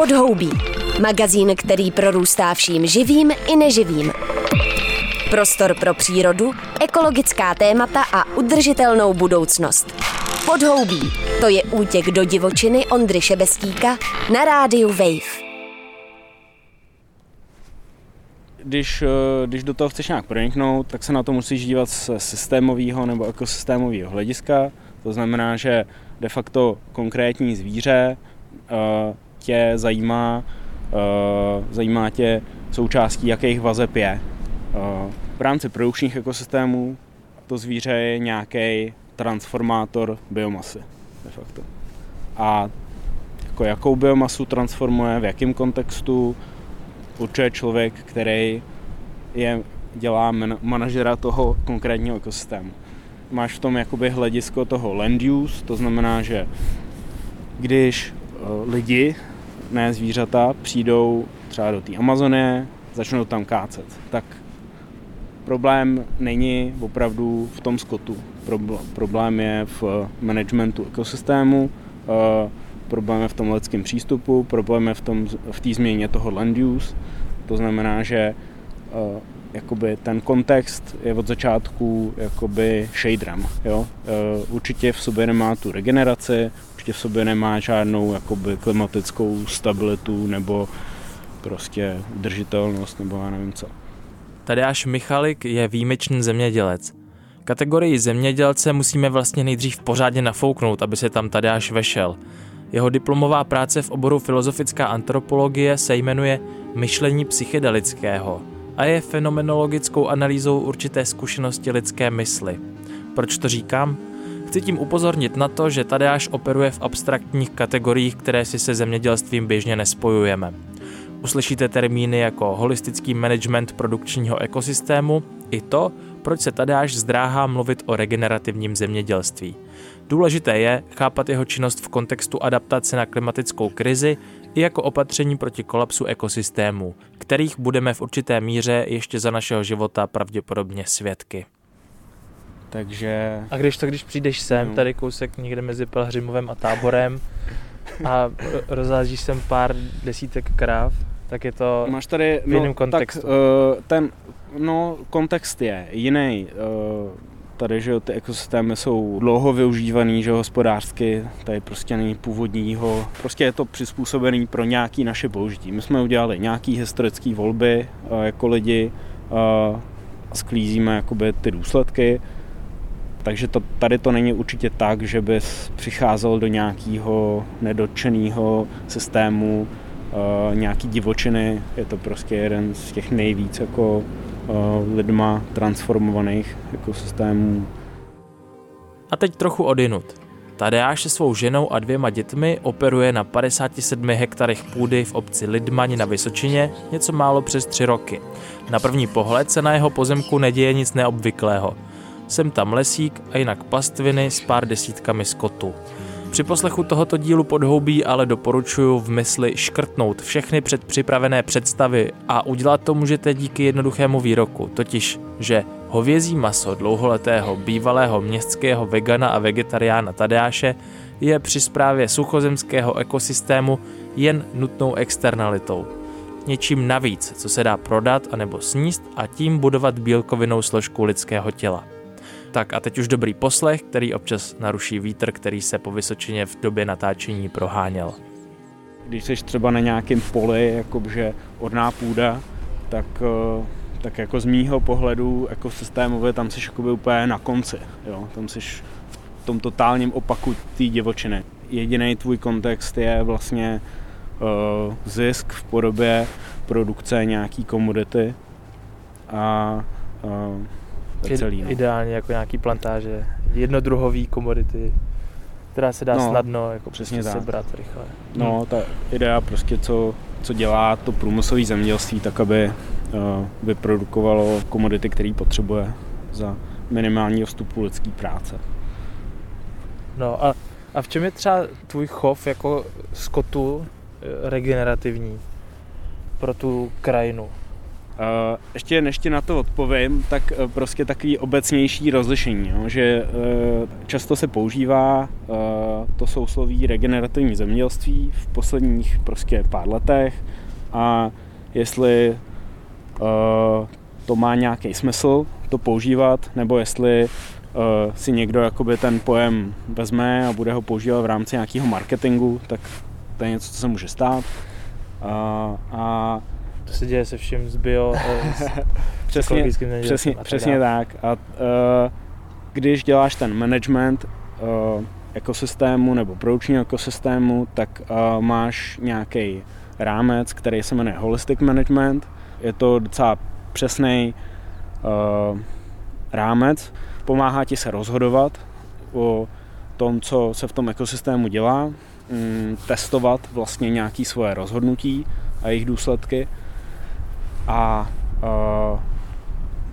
Podhoubí. Magazín, který prorůstá vším živým i neživým. Prostor pro přírodu, ekologická témata a udržitelnou budoucnost. Podhoubí. To je útěk do divočiny Ondry Šebestíka na rádiu Wave. Když, eh, když do toho chceš nějak proniknout, tak se na to musíš dívat z systémového nebo ekosystémového hlediska. To znamená, že de facto konkrétní zvíře uh, tě zajímá, uh, zajímá tě součástí jakých vazeb je. Uh, v rámci produkčních ekosystémů to zvíře je nějaký transformátor biomasy de facto. A jako jakou biomasu transformuje, v jakém kontextu, určuje člověk, který je, dělá man, manažera toho konkrétního ekosystému. Máš v tom jakoby hledisko toho land use, to znamená, že když uh, lidi, ne zvířata, přijdou třeba do té Amazonie, začnou tam kácet, tak problém není opravdu v tom skotu. Problém je v managementu ekosystému, uh, problém je v tom lidském přístupu, problém je v, tom, v té změně toho land use. To znamená, že uh, jakoby ten kontext je od začátku jakoby shaderem. Jo? Uh, určitě v sobě nemá tu regeneraci, určitě v sobě nemá žádnou jakoby klimatickou stabilitu nebo prostě udržitelnost nebo já nevím co. Tadeáš Michalik je výjimečný zemědělec. Kategorii zemědělce musíme vlastně nejdřív pořádně nafouknout, aby se tam Tadeáš vešel. Jeho diplomová práce v oboru filozofická antropologie se jmenuje Myšlení psychedelického a je fenomenologickou analýzou určité zkušenosti lidské mysli. Proč to říkám? Chci tím upozornit na to, že Tadeáš operuje v abstraktních kategoriích, které si se zemědělstvím běžně nespojujeme. Uslyšíte termíny jako holistický management produkčního ekosystému i to, proč se Tadeáš zdráhá mluvit o regenerativním zemědělství. Důležité je chápat jeho činnost v kontextu adaptace na klimatickou krizi i jako opatření proti kolapsu ekosystémů, kterých budeme v určité míře ještě za našeho života pravděpodobně svědky. Takže... A když to, když přijdeš sem, no. tady kousek někde mezi Pelhřimovem a táborem a rozhážíš sem pár desítek kráv, tak je to Máš tady, v jiném no, kontextu. Tak, uh, ten, no, kontext je jiný. Uh, tady, že ty ekosystémy jsou dlouho využívaný, že hospodářsky, tady prostě není původního, prostě je to přizpůsobený pro nějaký naše použití. My jsme udělali nějaký historické volby uh, jako lidi uh, a sklízíme jakoby ty důsledky. Takže to, tady to není určitě tak, že bys přicházel do nějakého nedotčeného systému, uh, nějaký divočiny. Je to prostě jeden z těch nejvíc jako uh, lidma transformovaných ekosystémů. A teď trochu odinut. Tadeáš se svou ženou a dvěma dětmi operuje na 57 hektarech půdy v obci Lidmaň na Vysočině něco málo přes tři roky. Na první pohled se na jeho pozemku neděje nic neobvyklého. Jsem tam lesík a jinak pastviny s pár desítkami skotů. Při poslechu tohoto dílu podhoubí ale doporučuji v mysli škrtnout všechny předpřipravené představy a udělat to můžete díky jednoduchému výroku, totiž, že hovězí maso dlouholetého bývalého městského vegana a vegetariána Tadeáše je při zprávě suchozemského ekosystému jen nutnou externalitou. Něčím navíc, co se dá prodat anebo sníst a tím budovat bílkovinou složku lidského těla. Tak a teď už dobrý poslech, který občas naruší vítr, který se po Vysočině v době natáčení proháněl. Když jsi třeba na nějakém poli, jakože orná půda, tak, eh, tak jako z mýho pohledu ekosystémově tam jsi jakoby úplně na konci. Jo? Tam jsi v tom totálním opaku té divočiny. Jediný tvůj kontext je vlastně uh, zisk v podobě produkce nějaký komodity a uh, celý. No. Ideálně jako nějaký plantáže, jednodruhový komodity, která se dá no, snadno jako přesně prostě sebrat rychle. No, hmm. ta idea prostě, co, co dělá to průmyslové zemědělství, tak aby uh, vyprodukovalo komodity, které potřebuje za minimální vstupu lidské práce. No a, a v čem je třeba tvůj chov jako skotu eh, regenerativní pro tu krajinu? Uh, ještě než ti na to odpovím, tak uh, prostě takový obecnější rozlišení, jo, že uh, často se používá to sousloví regenerativní zemědělství v posledních prostě pár letech a jestli to má nějaký smysl to používat, nebo jestli si někdo jakoby ten pojem vezme a bude ho používat v rámci nějakého marketingu, tak to je něco, co se může stát. a to se děje se vším z bio, eh, s přesně, přesně, tak přesně tak. A uh, když děláš ten management uh, ekosystému nebo produkčního ekosystému, tak uh, máš nějaký rámec, který se jmenuje Holistic Management. Je to docela přesný uh, rámec. Pomáhá ti se rozhodovat o tom, co se v tom ekosystému dělá, um, testovat vlastně nějaké svoje rozhodnutí a jejich důsledky a uh,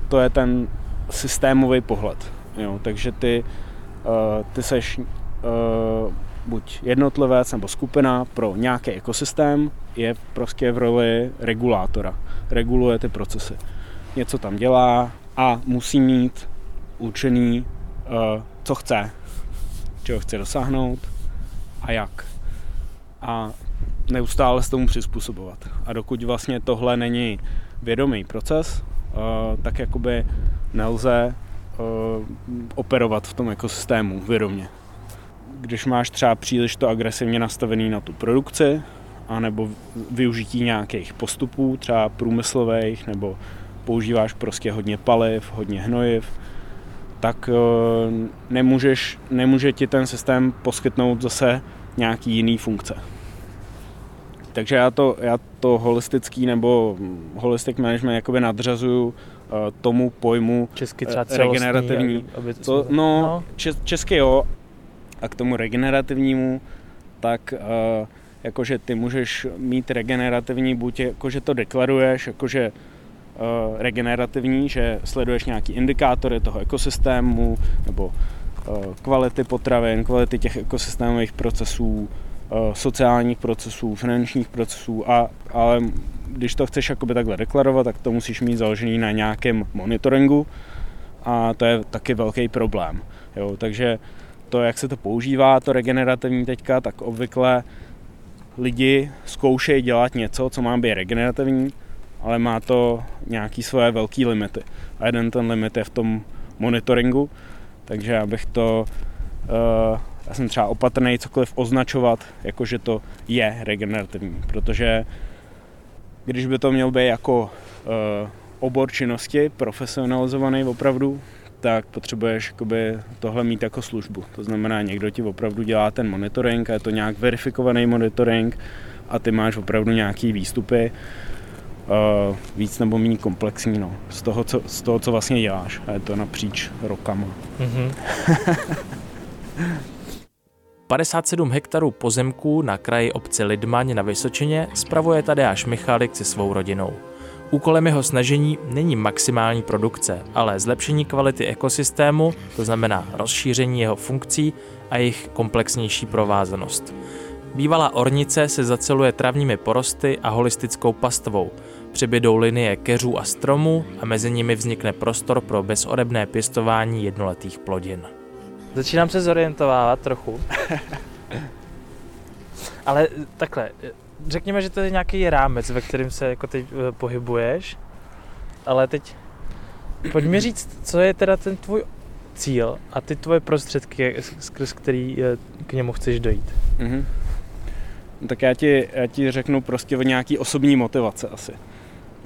to je ten systémový pohled. Jo, takže ty, uh, ty seš uh, buď jednotlivec nebo skupina pro nějaký ekosystém, je prostě v roli regulátora. Reguluje ty procesy. Něco tam dělá a musí mít určený, uh, co chce, čeho chce dosáhnout a jak. A neustále se tomu přizpůsobovat. A dokud vlastně tohle není vědomý proces, tak jakoby nelze eh, operovat v tom ekosystému vědomě. Když máš třeba příliš to agresivně nastavený na tu produkci, anebo využití nějakých postupů, třeba průmyslových, nebo používáš prostě hodně paliv, hodně hnojiv, tak eh, nemůžeš, nemůže ti ten systém poskytnout zase nějaký jiný funkce. Takže já to, já to holistický nebo holistic management jakoby nadřazuju uh, tomu pojmu Česky třeba uh, regenerativní. Aby, to, no, no. Čes, česky jo, a k tomu regenerativnímu, tak uh, jakože ty můžeš mít regenerativní, buď jakože to deklaruješ, jakože uh, regenerativní, že sleduješ nějaký indikátory toho ekosystému, nebo uh, kvality potravin, kvality těch ekosystémových procesů, sociálních procesů, finančních procesů, a, ale když to chceš jakoby takhle deklarovat, tak to musíš mít založený na nějakém monitoringu a to je taky velký problém. Jo, takže to, jak se to používá, to regenerativní teďka, tak obvykle lidi zkoušejí dělat něco, co má být regenerativní, ale má to nějaký svoje velké limity. A jeden ten limit je v tom monitoringu, takže abych to uh, já jsem třeba opatrný cokoliv označovat, jakože to je regenerativní, protože když by to měl být jako uh, obor činnosti, profesionalizovaný opravdu, tak potřebuješ jakoby, tohle mít jako službu. To znamená, někdo ti opravdu dělá ten monitoring a je to nějak verifikovaný monitoring a ty máš opravdu nějaký výstupy, uh, víc nebo méně komplexní, no, z toho, co, z toho, co vlastně děláš. A je to napříč rokama. Mm-hmm. 57 hektarů pozemků na kraji obce Lidmaň na Vysočině spravuje Tadeáš Michalik se svou rodinou. Úkolem jeho snažení není maximální produkce, ale zlepšení kvality ekosystému, to znamená rozšíření jeho funkcí a jejich komplexnější provázanost. Bývalá ornice se zaceluje travními porosty a holistickou pastvou. Přibydou linie keřů a stromů a mezi nimi vznikne prostor pro bezodebné pěstování jednoletých plodin. Začínám se zorientovávat trochu. Ale takhle, řekněme, že to je nějaký rámec, ve kterém se jako teď eh, pohybuješ, ale teď pojď mi říct, co je teda ten tvůj cíl a ty tvoje prostředky, skrz který eh, k němu chceš dojít. Mm-hmm. tak já ti, já ti řeknu prostě o nějaký osobní motivace asi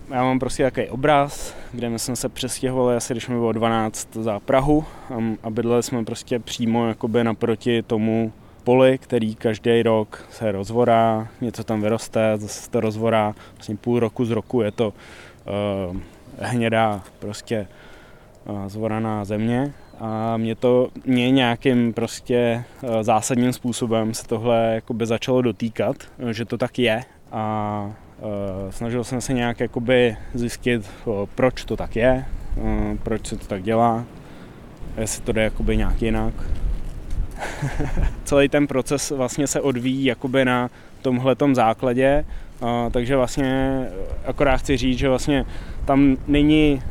já mám prostě jaký obraz, kde my jsme se přestěhovali asi, když mi bylo 12 za Prahu. A bydleli jsme prostě přímo jakoby naproti tomu poli, který každý rok se rozvorá, něco tam vyroste, zase to rozvorá, vlastně půl roku z roku je to uh, hnědá prostě uh, zvoraná země. A mě to mě nějakým prostě uh, zásadním způsobem se tohle jakoby začalo dotýkat, že to tak je. A snažil jsem se nějak jakoby zjistit, eh, proč to tak je, eh, proč se to tak dělá, jestli to jde jakoby nějak jinak. Celý ten proces vlastně se odvíjí jakoby na tomhletom základě, takže vlastně akorát chci říct, že vlastně tam není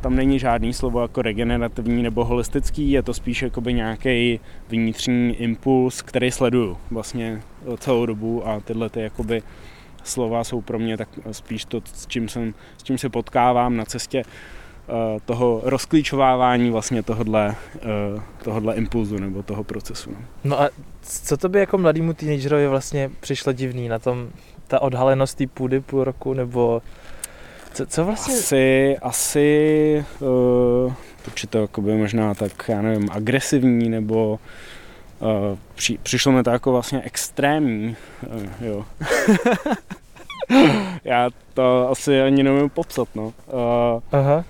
tam není žádný slovo jako regenerativní nebo holistický, je to spíš jakoby nějaký vnitřní impuls, který sleduju vlastně celou dobu a tyhle ty jakoby slova jsou pro mě tak spíš to, s čím, jsem, s čím se potkávám na cestě uh, toho rozklíčovávání vlastně tohodle, uh, tohodle impulzu nebo toho procesu. No. no a co to by jako mladému teenagerovi vlastně přišlo divný na tom, ta odhalenost té půdy půl roku, nebo co, co vlastně? Asi, asi uh, určitě jakoby možná tak, já nevím, agresivní, nebo při, přišlo mi to jako vlastně extrémní, uh, jo. já to asi ani nevím popsat, no. Uh, Aha.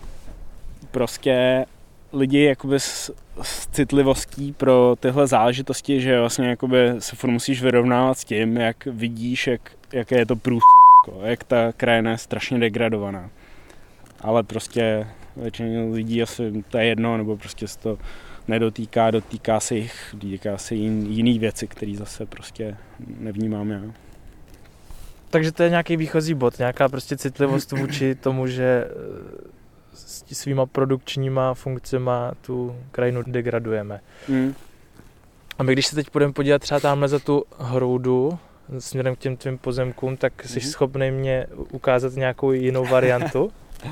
Prostě lidi jakoby s, s citlivostí pro tyhle záležitosti, že vlastně jakoby se furt musíš vyrovnávat s tím, jak vidíš, jak, jaké je to průs, jako, jak ta krajina je strašně degradovaná. Ale prostě většině lidí asi to je jedno, nebo prostě se to nedotýká, dotýká se jich, dotýká se jin, jiný věci, které zase prostě nevnímám já. Takže to je nějaký výchozí bod, nějaká prostě citlivost vůči tomu, že s svýma produkčníma funkcema tu krajinu degradujeme. Mm. A my když se teď půjdeme podívat třeba tamhle za tu hroudu, směrem k těm tvým pozemkům, tak jsi mm. schopný mě ukázat nějakou jinou variantu? uh,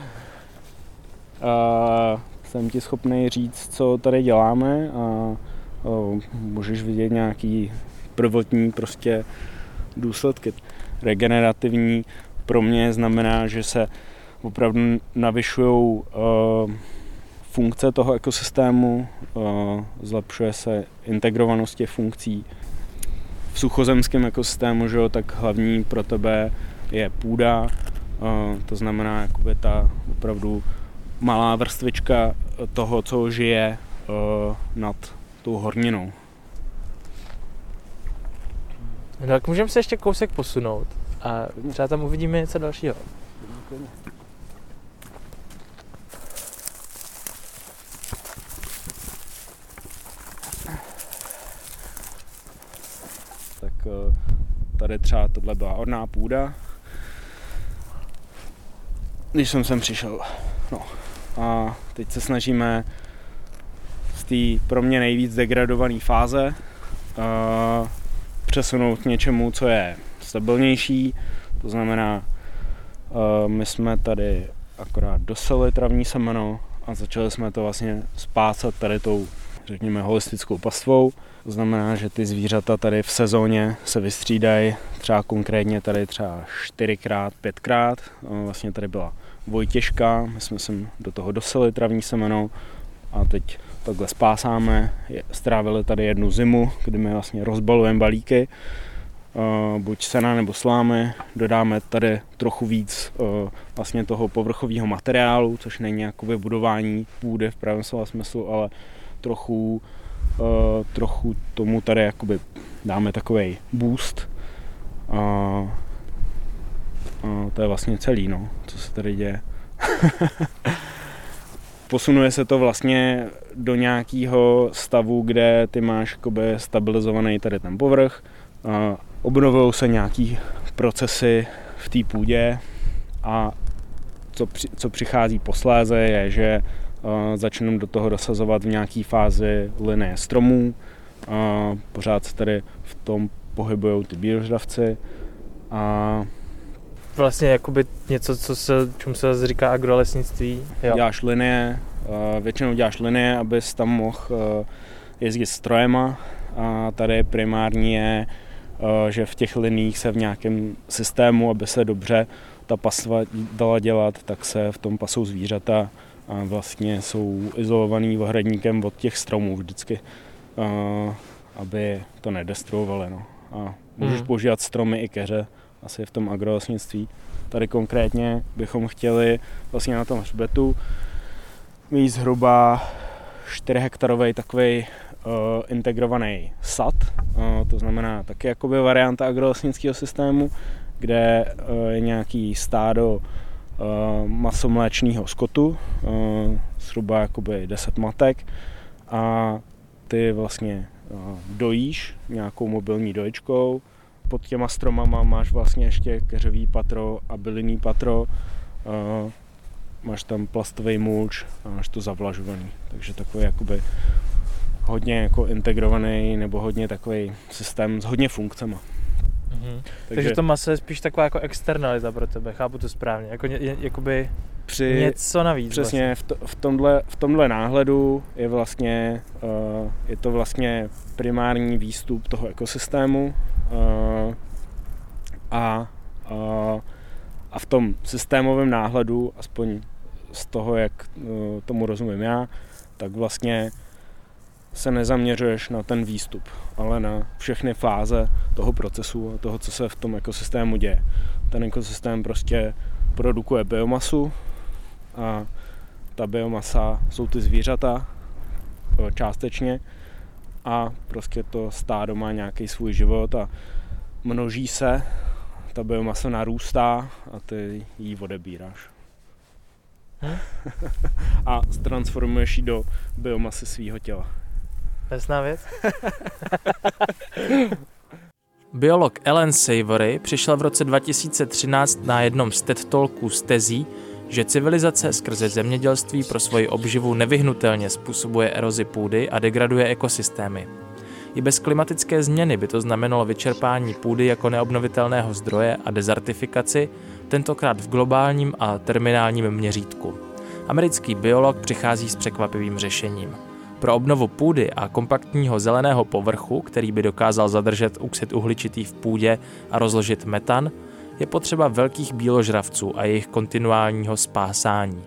jsem ti schopný říct, co tady děláme a uh, můžeš vidět nějaký prvotní prostě důsledky. Regenerativní pro mě znamená, že se opravdu navyšují funkce toho ekosystému, zlepšuje se integrovanost těch funkcí. V suchozemském ekosystému, že jo, tak hlavní pro tebe je půda, to znamená jakoby ta opravdu malá vrstvička toho, co žije uh, nad tou horninou. No tak můžeme se ještě kousek posunout a třeba tam uvidíme něco dalšího. Eh, tady třeba tohle byla orná půda. Když jsem sem přišel. No. A teď se snažíme z té pro mě nejvíc degradované fáze uh, přesunout k něčemu, co je stabilnější. To znamená, uh, my jsme tady akorát doseli travní semeno a začali jsme to vlastně spácat tady tou, řekněme, holistickou pastvou. To znamená, že ty zvířata tady v sezóně se vystřídají třeba konkrétně tady třeba čtyřikrát, pětkrát. Vlastně tady byla Vojtěžka, my jsme sem do toho doseli travní semeno a teď takhle spásáme. Strávili tady jednu zimu, kdy my vlastně rozbalujeme balíky, buď sena nebo slámy, dodáme tady trochu víc vlastně toho povrchového materiálu, což není jako vybudování půdy v pravém slova smyslu, ale trochu uh, trochu tomu tady jakoby dáme takový boost. A, a to je vlastně celý, no, co se tady děje. Posunuje se to vlastně do nějakého stavu, kde ty máš jakoby stabilizovaný tady ten povrch. Obnovují se nějaký procesy v té půdě a co, co přichází posléze je, že začneme do toho dosazovat v nějaké fázi linie stromů. Pořád se tady v tom pohybují ty bíložravci. A vlastně jakoby něco, co se, čemu se zase říká agrolesnictví. Jo. Děláš linie, většinou děláš linie, abys tam mohl jezdit strojema. A tady primární je, že v těch liních se v nějakém systému, aby se dobře ta pasva dala dělat, tak se v tom pasou zvířata a vlastně jsou izolovaný ohradníkem od těch stromů vždycky, aby to nedestruovali. No. A můžeš hmm. používat stromy i keře, asi v tom agrolesnictví. Tady konkrétně bychom chtěli vlastně na tom hřbetu mít zhruba 4 hektarový takový uh, integrovaný sad, uh, to znamená taky jakoby varianta agrolesnického systému, kde uh, je nějaký stádo Eh, masomléčného skotu, eh, zhruba jakoby 10 matek a ty vlastně eh, dojíš nějakou mobilní doječkou. Pod těma stromama máš vlastně ještě keřový patro a bylinný patro. máš tam plastový mulč a máš to zavlažovaný. Takže takový jakoby hodně jako integrovaný nebo hodně takový systém s hodně funkcemi. Mhm. Takže, Takže to maso je spíš taková jako externalita pro tebe, chápu to správně, jako ně, jakoby při, něco navíc. Přesně, vlastně. v, to, v, tomhle, v tomhle náhledu je vlastně, uh, je to vlastně primární výstup toho ekosystému uh, a, uh, a v tom systémovém náhledu, aspoň z toho, jak uh, tomu rozumím já, tak vlastně se nezaměřuješ na ten výstup, ale na všechny fáze toho procesu a toho, co se v tom ekosystému děje. Ten ekosystém prostě produkuje biomasu a ta biomasa jsou ty zvířata částečně a prostě to stádo má nějaký svůj život a množí se, ta biomasa narůstá a ty ji odebíráš. Hm? a transformuješ ji do biomasy svého těla. Jasná věc. Biolog Ellen Savory přišel v roce 2013 na jednom z TED Talků z tezí, že civilizace skrze zemědělství pro svoji obživu nevyhnutelně způsobuje erozi půdy a degraduje ekosystémy. I bez klimatické změny by to znamenalo vyčerpání půdy jako neobnovitelného zdroje a dezertifikaci, tentokrát v globálním a terminálním měřítku. Americký biolog přichází s překvapivým řešením. Pro obnovu půdy a kompaktního zeleného povrchu, který by dokázal zadržet oxid uhličitý v půdě a rozložit metan, je potřeba velkých bíložravců a jejich kontinuálního spásání.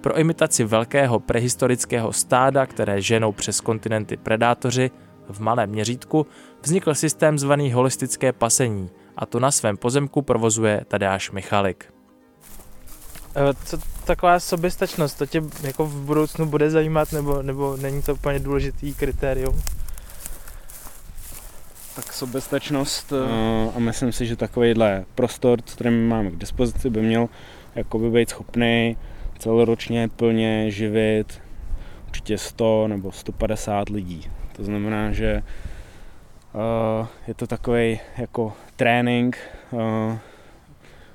Pro imitaci velkého prehistorického stáda, které ženou přes kontinenty predátoři, v malém měřítku vznikl systém zvaný holistické pasení a to na svém pozemku provozuje Tadeáš Michalik. Eh, co taková soběstačnost, to tě jako v budoucnu bude zajímat, nebo, nebo není to úplně důležitý kritérium? Tak soběstačnost uh, a myslím si, že takovýhle prostor, který máme k dispozici, by měl jakoby být schopný celoročně plně živit určitě 100 nebo 150 lidí. To znamená, že uh, je to takový jako trénink, uh,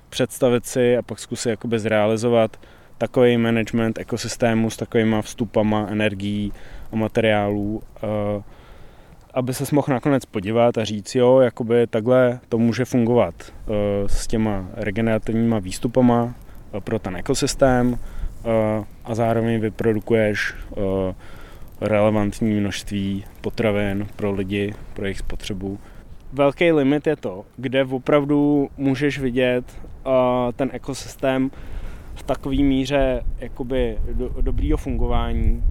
představit si a pak zkusit jakoby zrealizovat takový management ekosystému s takovýma vstupama energií a materiálů, uh, aby se mohl nakonec podívat a říct, jo, jakoby takhle to může fungovat uh, s těma regenerativníma výstupama uh, pro ten ekosystém a zároveň vyprodukuješ relevantní množství potravin pro lidi, pro jejich spotřebu. Velký limit je to, kde opravdu můžeš vidět ten ekosystém v takové míře jakoby do, dobrýho fungování,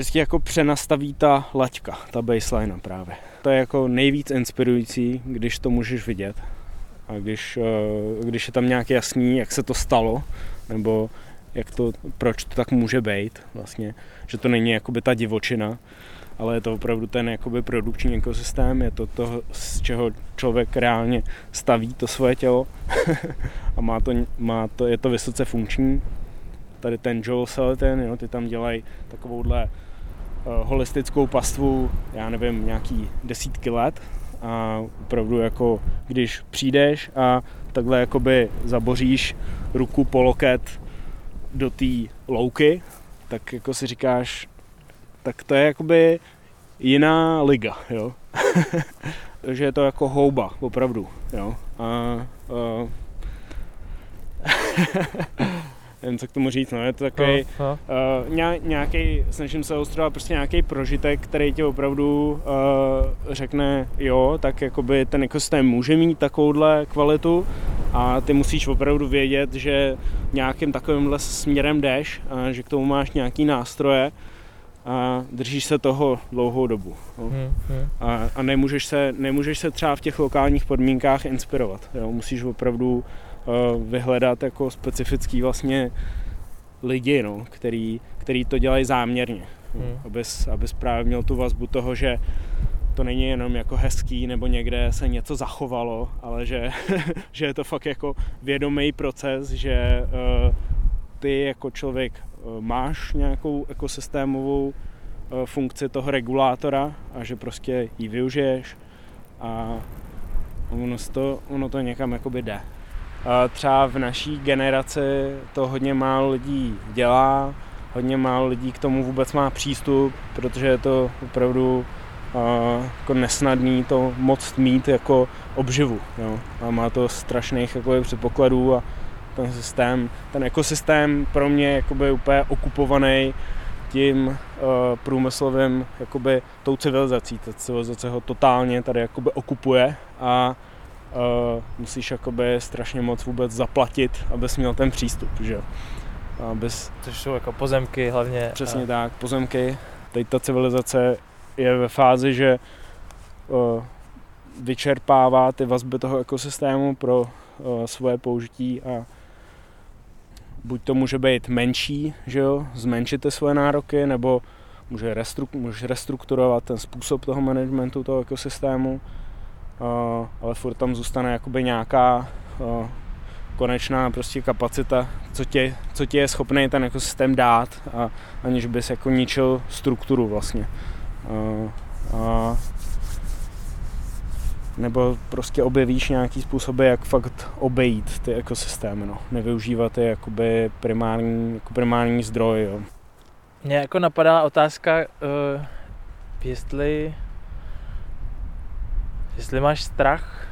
si jako přenastaví ta laťka, ta baseline právě. To je jako nejvíc inspirující, když to můžeš vidět a když, uh, když je tam nějak jasný, jak se to stalo, nebo jak to, proč to tak může být vlastně, že to není jakoby ta divočina, ale je to opravdu ten jakoby produkční ekosystém, je to to, z čeho člověk reálně staví to svoje tělo a má to, má to, je to vysoce funkční. Tady ten Joel Salatin, jo, ty tam dělají takovouhle uh, holistickou pastvu, já nevím, nějaký desítky let a opravdu jako když přijdeš a takhle jakoby zaboříš ruku po loket do té louky, tak jako si říkáš, tak to je jakoby jiná liga, jo. že je to jako houba, opravdu, jo. A, a nevím, co k tomu říct, no, je to takový no, no. uh, nějaký, snažím se ostrovat prostě nějaký prožitek, který ti opravdu uh, řekne, jo, tak jakoby ten ekosystém může mít takovouhle kvalitu a ty musíš opravdu vědět, že nějakým takovýmhle směrem jdeš a že k tomu máš nějaký nástroje a držíš se toho dlouhou dobu. No. Hmm, hmm. A, a nemůžeš, se, nemůžeš se třeba v těch lokálních podmínkách inspirovat. Jo. Musíš opravdu uh, vyhledat jako specifický vlastně lidi, no, který, který to dělají záměrně. Hmm. Abys, abys právě měl tu vazbu toho, že to není jenom jako hezký nebo někde se něco zachovalo, ale že, že je to fakt jako vědomý proces, že uh, ty jako člověk uh, máš nějakou ekosystémovou uh, funkci toho regulátora a že prostě ji využiješ a ono to, ono to někam jakoby jde. Třeba v naší generaci to hodně málo lidí dělá, hodně málo lidí k tomu vůbec má přístup, protože je to opravdu jako nesnadný to moc mít jako obživu. Jo. A má to strašných jako předpokladů a ten systém, ten ekosystém pro mě jakoby úplně okupovaný tím uh, průmyslovým, jakoby tou civilizací. Ta civilizace ho totálně tady jakoby okupuje a uh, musíš jakoby strašně moc vůbec zaplatit, abys měl ten přístup, že Abys... Což jsou jako pozemky hlavně. Přesně a... tak, pozemky. Teď ta civilizace je ve fázi, že uh, vyčerpává ty vazby toho ekosystému pro uh, svoje použití a buď to může být menší, že jo, zmenšit ty svoje nároky, nebo může, restruk, může restrukturovat ten způsob toho managementu toho ekosystému, ale furt tam zůstane jakoby nějaká uh, konečná prostě kapacita, co tě, co tě je schopný ten ekosystém dát, a, aniž bys jako ničil strukturu vlastně. Uh, a nebo prostě objevíš nějaký způsoby, jak fakt obejít ty ekosystémy, no. nevyužívat je jakoby primární, jako primární zdroj. Jo. Mně jako napadá otázka, uh, jestli, jestli máš strach,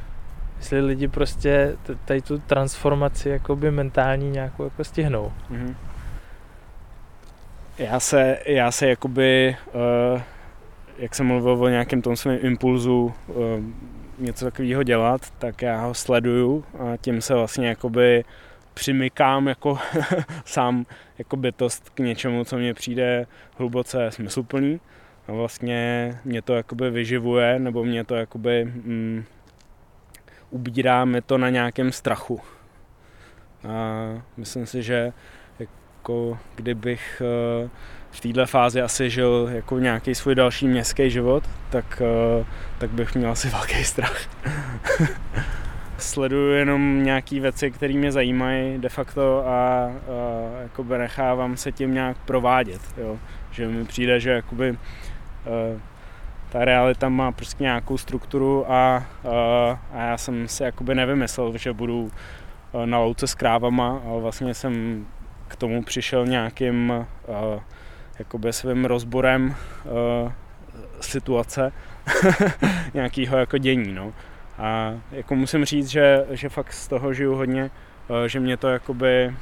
jestli lidi prostě tady tu transformaci jakoby mentální nějakou jako stihnou. Mm-hmm. Já se, já se jakoby, uh, jak jsem mluvil o nějakém tom svém impulzu, uh, něco takového dělat, tak já ho sleduju a tím se vlastně jakoby přimykám jako sám jako bytost k něčemu, co mě přijde hluboce smysluplný. A vlastně mě to jakoby vyživuje, nebo mě to jakoby mm, ubírá mě to na nějakém strachu. A myslím si, že jako kdybych uh, v této fázi asi žil jako nějaký svůj další městský život, tak, eh, tak bych měl asi velký strach. Sleduju jenom nějaké věci, které mě zajímají de facto a, a jakoby nechávám se tím nějak provádět. Jo. Že mi přijde, že jakoby, uh, ta realita má prostě nějakou strukturu a, uh, a já jsem si jakoby nevymyslel, že budu na louce s krávama, ale vlastně jsem k tomu přišel nějakým jakoby svým rozborem situace nějakého jako dění, no. A jako musím říct, že, že fakt z toho žiju hodně, že mě to jakoby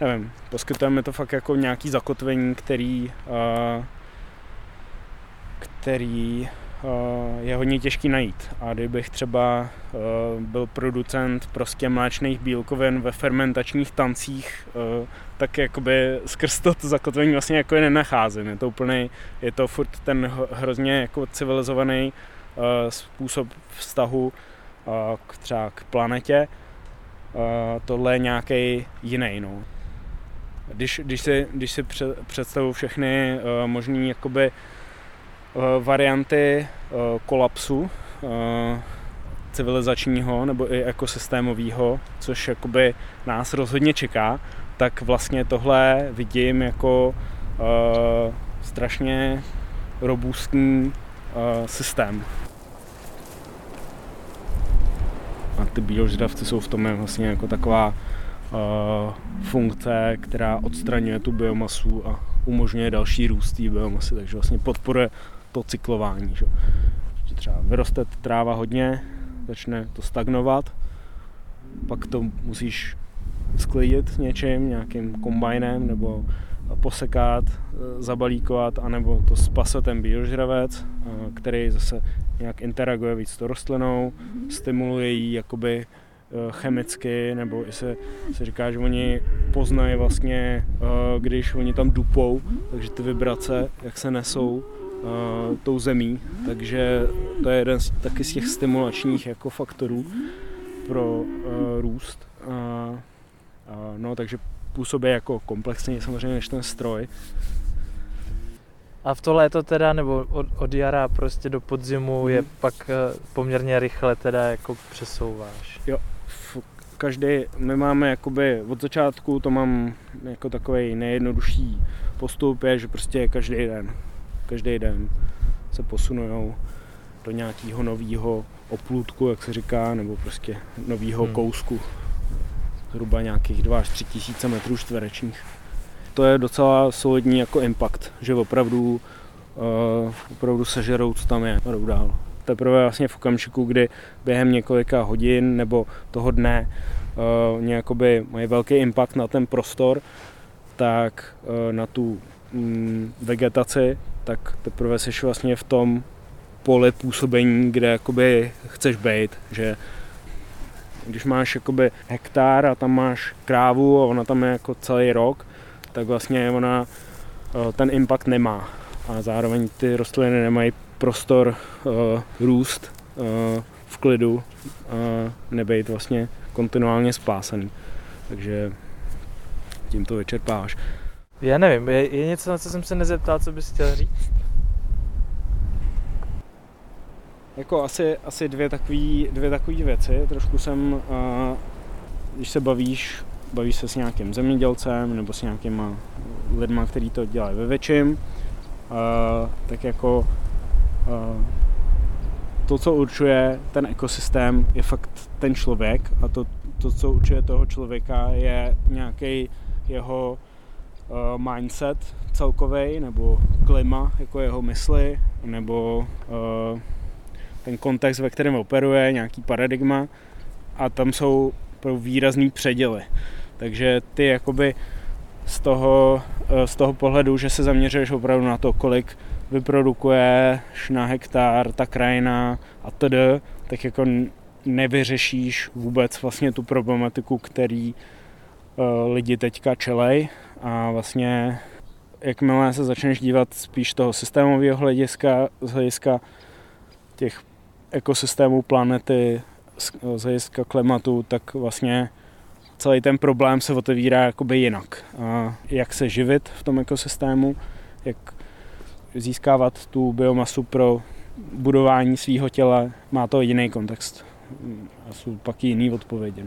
nevím, poskytuje mi to fakt jako nějaký zakotvení, který který Eh, je hodně těžký najít. A kdybych třeba eh, byl producent prostě mléčných bílkovin ve fermentačních tancích, eh, tak jakoby skrz to zakotvení vlastně jako je nenacházím. Je to úplně, je to furt ten hrozně jako civilizovaný způsob vztahu k třeba k planetě. Tohle je nějaký jiný. No. Když, když, si, když si představu všechny možný jakoby varianty eh, kolapsu eh, civilizačního nebo i ekosystémového, což jakoby nás rozhodně čeká, tak vlastně tohle vidím jako uh, strašně robustní uh, systém. A ty bíložravci jsou v tom vlastně jako taková uh, funkce, která odstraňuje tu biomasu a umožňuje další růst té biomasy, takže vlastně podporuje to cyklování. Že? že třeba vyroste tráva hodně, začne to stagnovat, pak to musíš sklidit něčím, nějakým kombajnem nebo posekat, zabalíkovat, anebo to spase ten biožravec, který zase nějak interaguje víc s tou rostlinou, stimuluje ji jakoby e, chemicky, nebo i se, se říká, že oni poznají vlastně, e, když oni tam dupou, takže ty vibrace, jak se nesou, tou zemí, takže to je jeden z, taky z těch stimulačních jako faktorů pro uh, růst. Uh, uh, no, takže působí jako komplexně samozřejmě než ten stroj. A v to léto teda, nebo od, od jara prostě do podzimu je hmm. pak poměrně rychle teda jako přesouváš? Jo, každý, my máme jakoby od začátku, to mám jako takový nejjednodušší postup, je, že prostě každý den každý den se posunují do nějakého nového oplůdku, jak se říká, nebo prostě nového hmm. kousku. Zhruba nějakých 2 až 3 tisíce metrů čtverečních. To je docela solidní jako impact, že opravdu, uh, opravdu sežerou, co tam je, a jdou dál. Teprve vlastně v okamžiku, kdy během několika hodin nebo toho dne uh, nějakoby mají velký impact na ten prostor, tak uh, na tu mm, vegetaci, tak teprve jsi vlastně v tom pole působení, kde jakoby chceš být, že když máš jakoby hektár a tam máš krávu a ona tam je jako celý rok, tak vlastně ona eh, ten impact nemá. A zároveň ty rostliny nemají prostor uh, růst uh, v klidu uh, nebejt vlastně kontinuálně splásaný. Takže tím to vyčerpáš. Já nevím, je, je něco, na co jsem se nezeptal, co bys chtěl říct? Jako asi, asi dvě takové dvě takový věci. Trošku jsem, uh, když se bavíš, bavíš se s nějakým zemědělcem nebo s nějakýma lidma, kteří to dělají ve větším, uh, tak jako uh, to, co určuje ten ekosystém, je fakt ten člověk a to, to co určuje toho člověka, je nějaký jeho mindset celkový, nebo klima, jako jeho mysli, nebo uh, ten kontext, ve kterém operuje, nějaký paradigma a tam jsou výrazný předěly. Takže ty jakoby z toho, eh, z toho pohledu, že se zaměřuješ opravdu na to, kolik vyprodukuješ na hektar ta krajina a tak jako nevyřešíš vůbec vlastně tu problematiku, který lidi teďka čelej a vlastně jakmile se začneš dívat spíš toho systémového hlediska, z hlediska těch ekosystémů planety, z hlediska klimatu, tak vlastně celý ten problém se otevírá jakoby jinak. A jak se živit v tom ekosystému, jak získávat tu biomasu pro budování svého těla, má to jiný kontext. A jsou pak jiný odpovědi.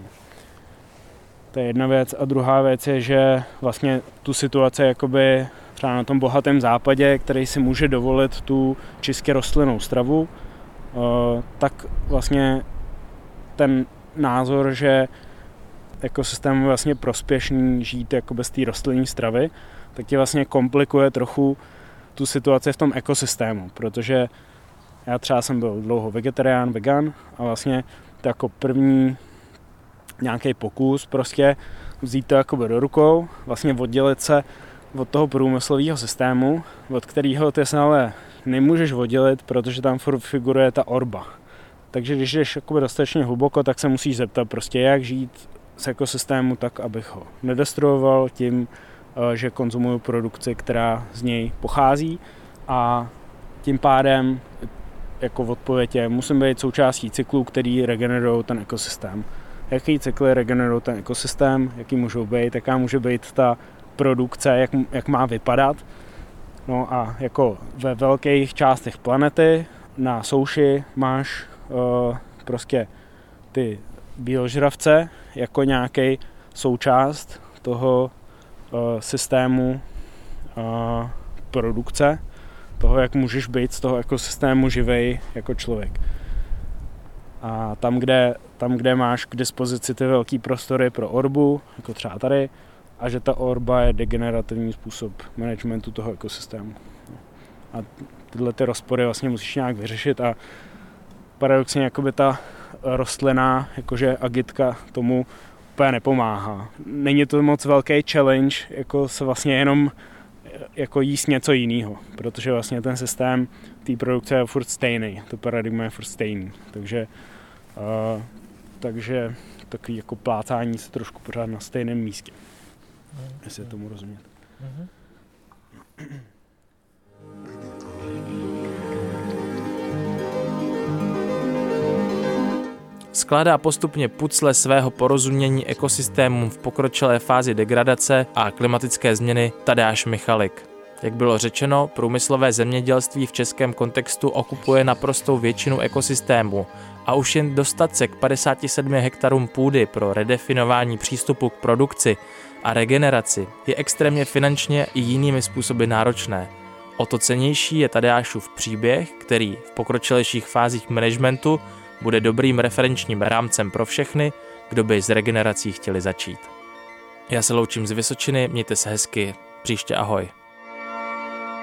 To je jedna věc. A druhá věc je, že vlastně tu situaci jakoby třeba na tom bohatém západě, který si může dovolit tu čistě rostlinnou stravu, eh, tak vlastně ten názor, že ekosystém je vlastně prospěšný žít jako bez té rostlinní stravy, tak ti vlastně komplikuje trochu tu situaci v tom ekosystému, protože já třeba jsem byl dlouho vegetarián, vegan a vlastně to jako první nějaký pokus prostě vzít to jako do rukou, vlastně oddělit se od toho průmyslového systému, od kterého ty se ale nemůžeš oddělit, protože tam figuruje ta orba. Takže když jdeš jakoby dostatečně hluboko, tak se musíš zeptat prostě, jak žít z ekosystému tak, abych ho nedestruoval tím, eh, že konzumuju produkci, která z něj pochází a tím pádem jako v odpověď je, musím být součástí cyklů, který regenerují ten ekosystém. Jaký cykly regenerují ten ekosystém, jaký můžou být, jaká může být ta produkce, jak, jak má vypadat. No a jako ve velkých částech planety na souši máš uh, prostě ty biožravce jako nějaký součást toho uh, systému uh, produkce, toho, jak můžeš být z toho ekosystému živej jako člověk. A tam kde, tam, kde máš k dispozici ty velké prostory pro orbu, jako třeba tady, a že ta orba je degenerativní způsob managementu toho ekosystému. A tyhle ty rozpory vlastně musíš nějak vyřešit a paradoxně jakoby ta rostlina, jakože agitka tomu úplně nepomáhá. Není to moc velký challenge, jako se vlastně jenom jako jíst něco jiného, protože vlastně ten systém té produkce je furt stejný, to paradigma je furt stejný, takže, uh, takže takový jako plácání se trošku pořád na stejném místě, mm. jestli tomu rozumět. Mm-hmm. Skládá postupně pucle svého porozumění ekosystémům v pokročilé fázi degradace a klimatické změny Tadáš Michalik. Jak bylo řečeno, průmyslové zemědělství v českém kontextu okupuje naprostou většinu ekosystému a už jen dostat se k 57 hektarům půdy pro redefinování přístupu k produkci a regeneraci je extrémně finančně i jinými způsoby náročné. O to cenější je Tadeášův příběh, který v pokročilejších fázích managementu bude dobrým referenčním rámcem pro všechny, kdo by s regenerací chtěli začít. Já se loučím z Vysočiny, mějte se hezky, příště ahoj.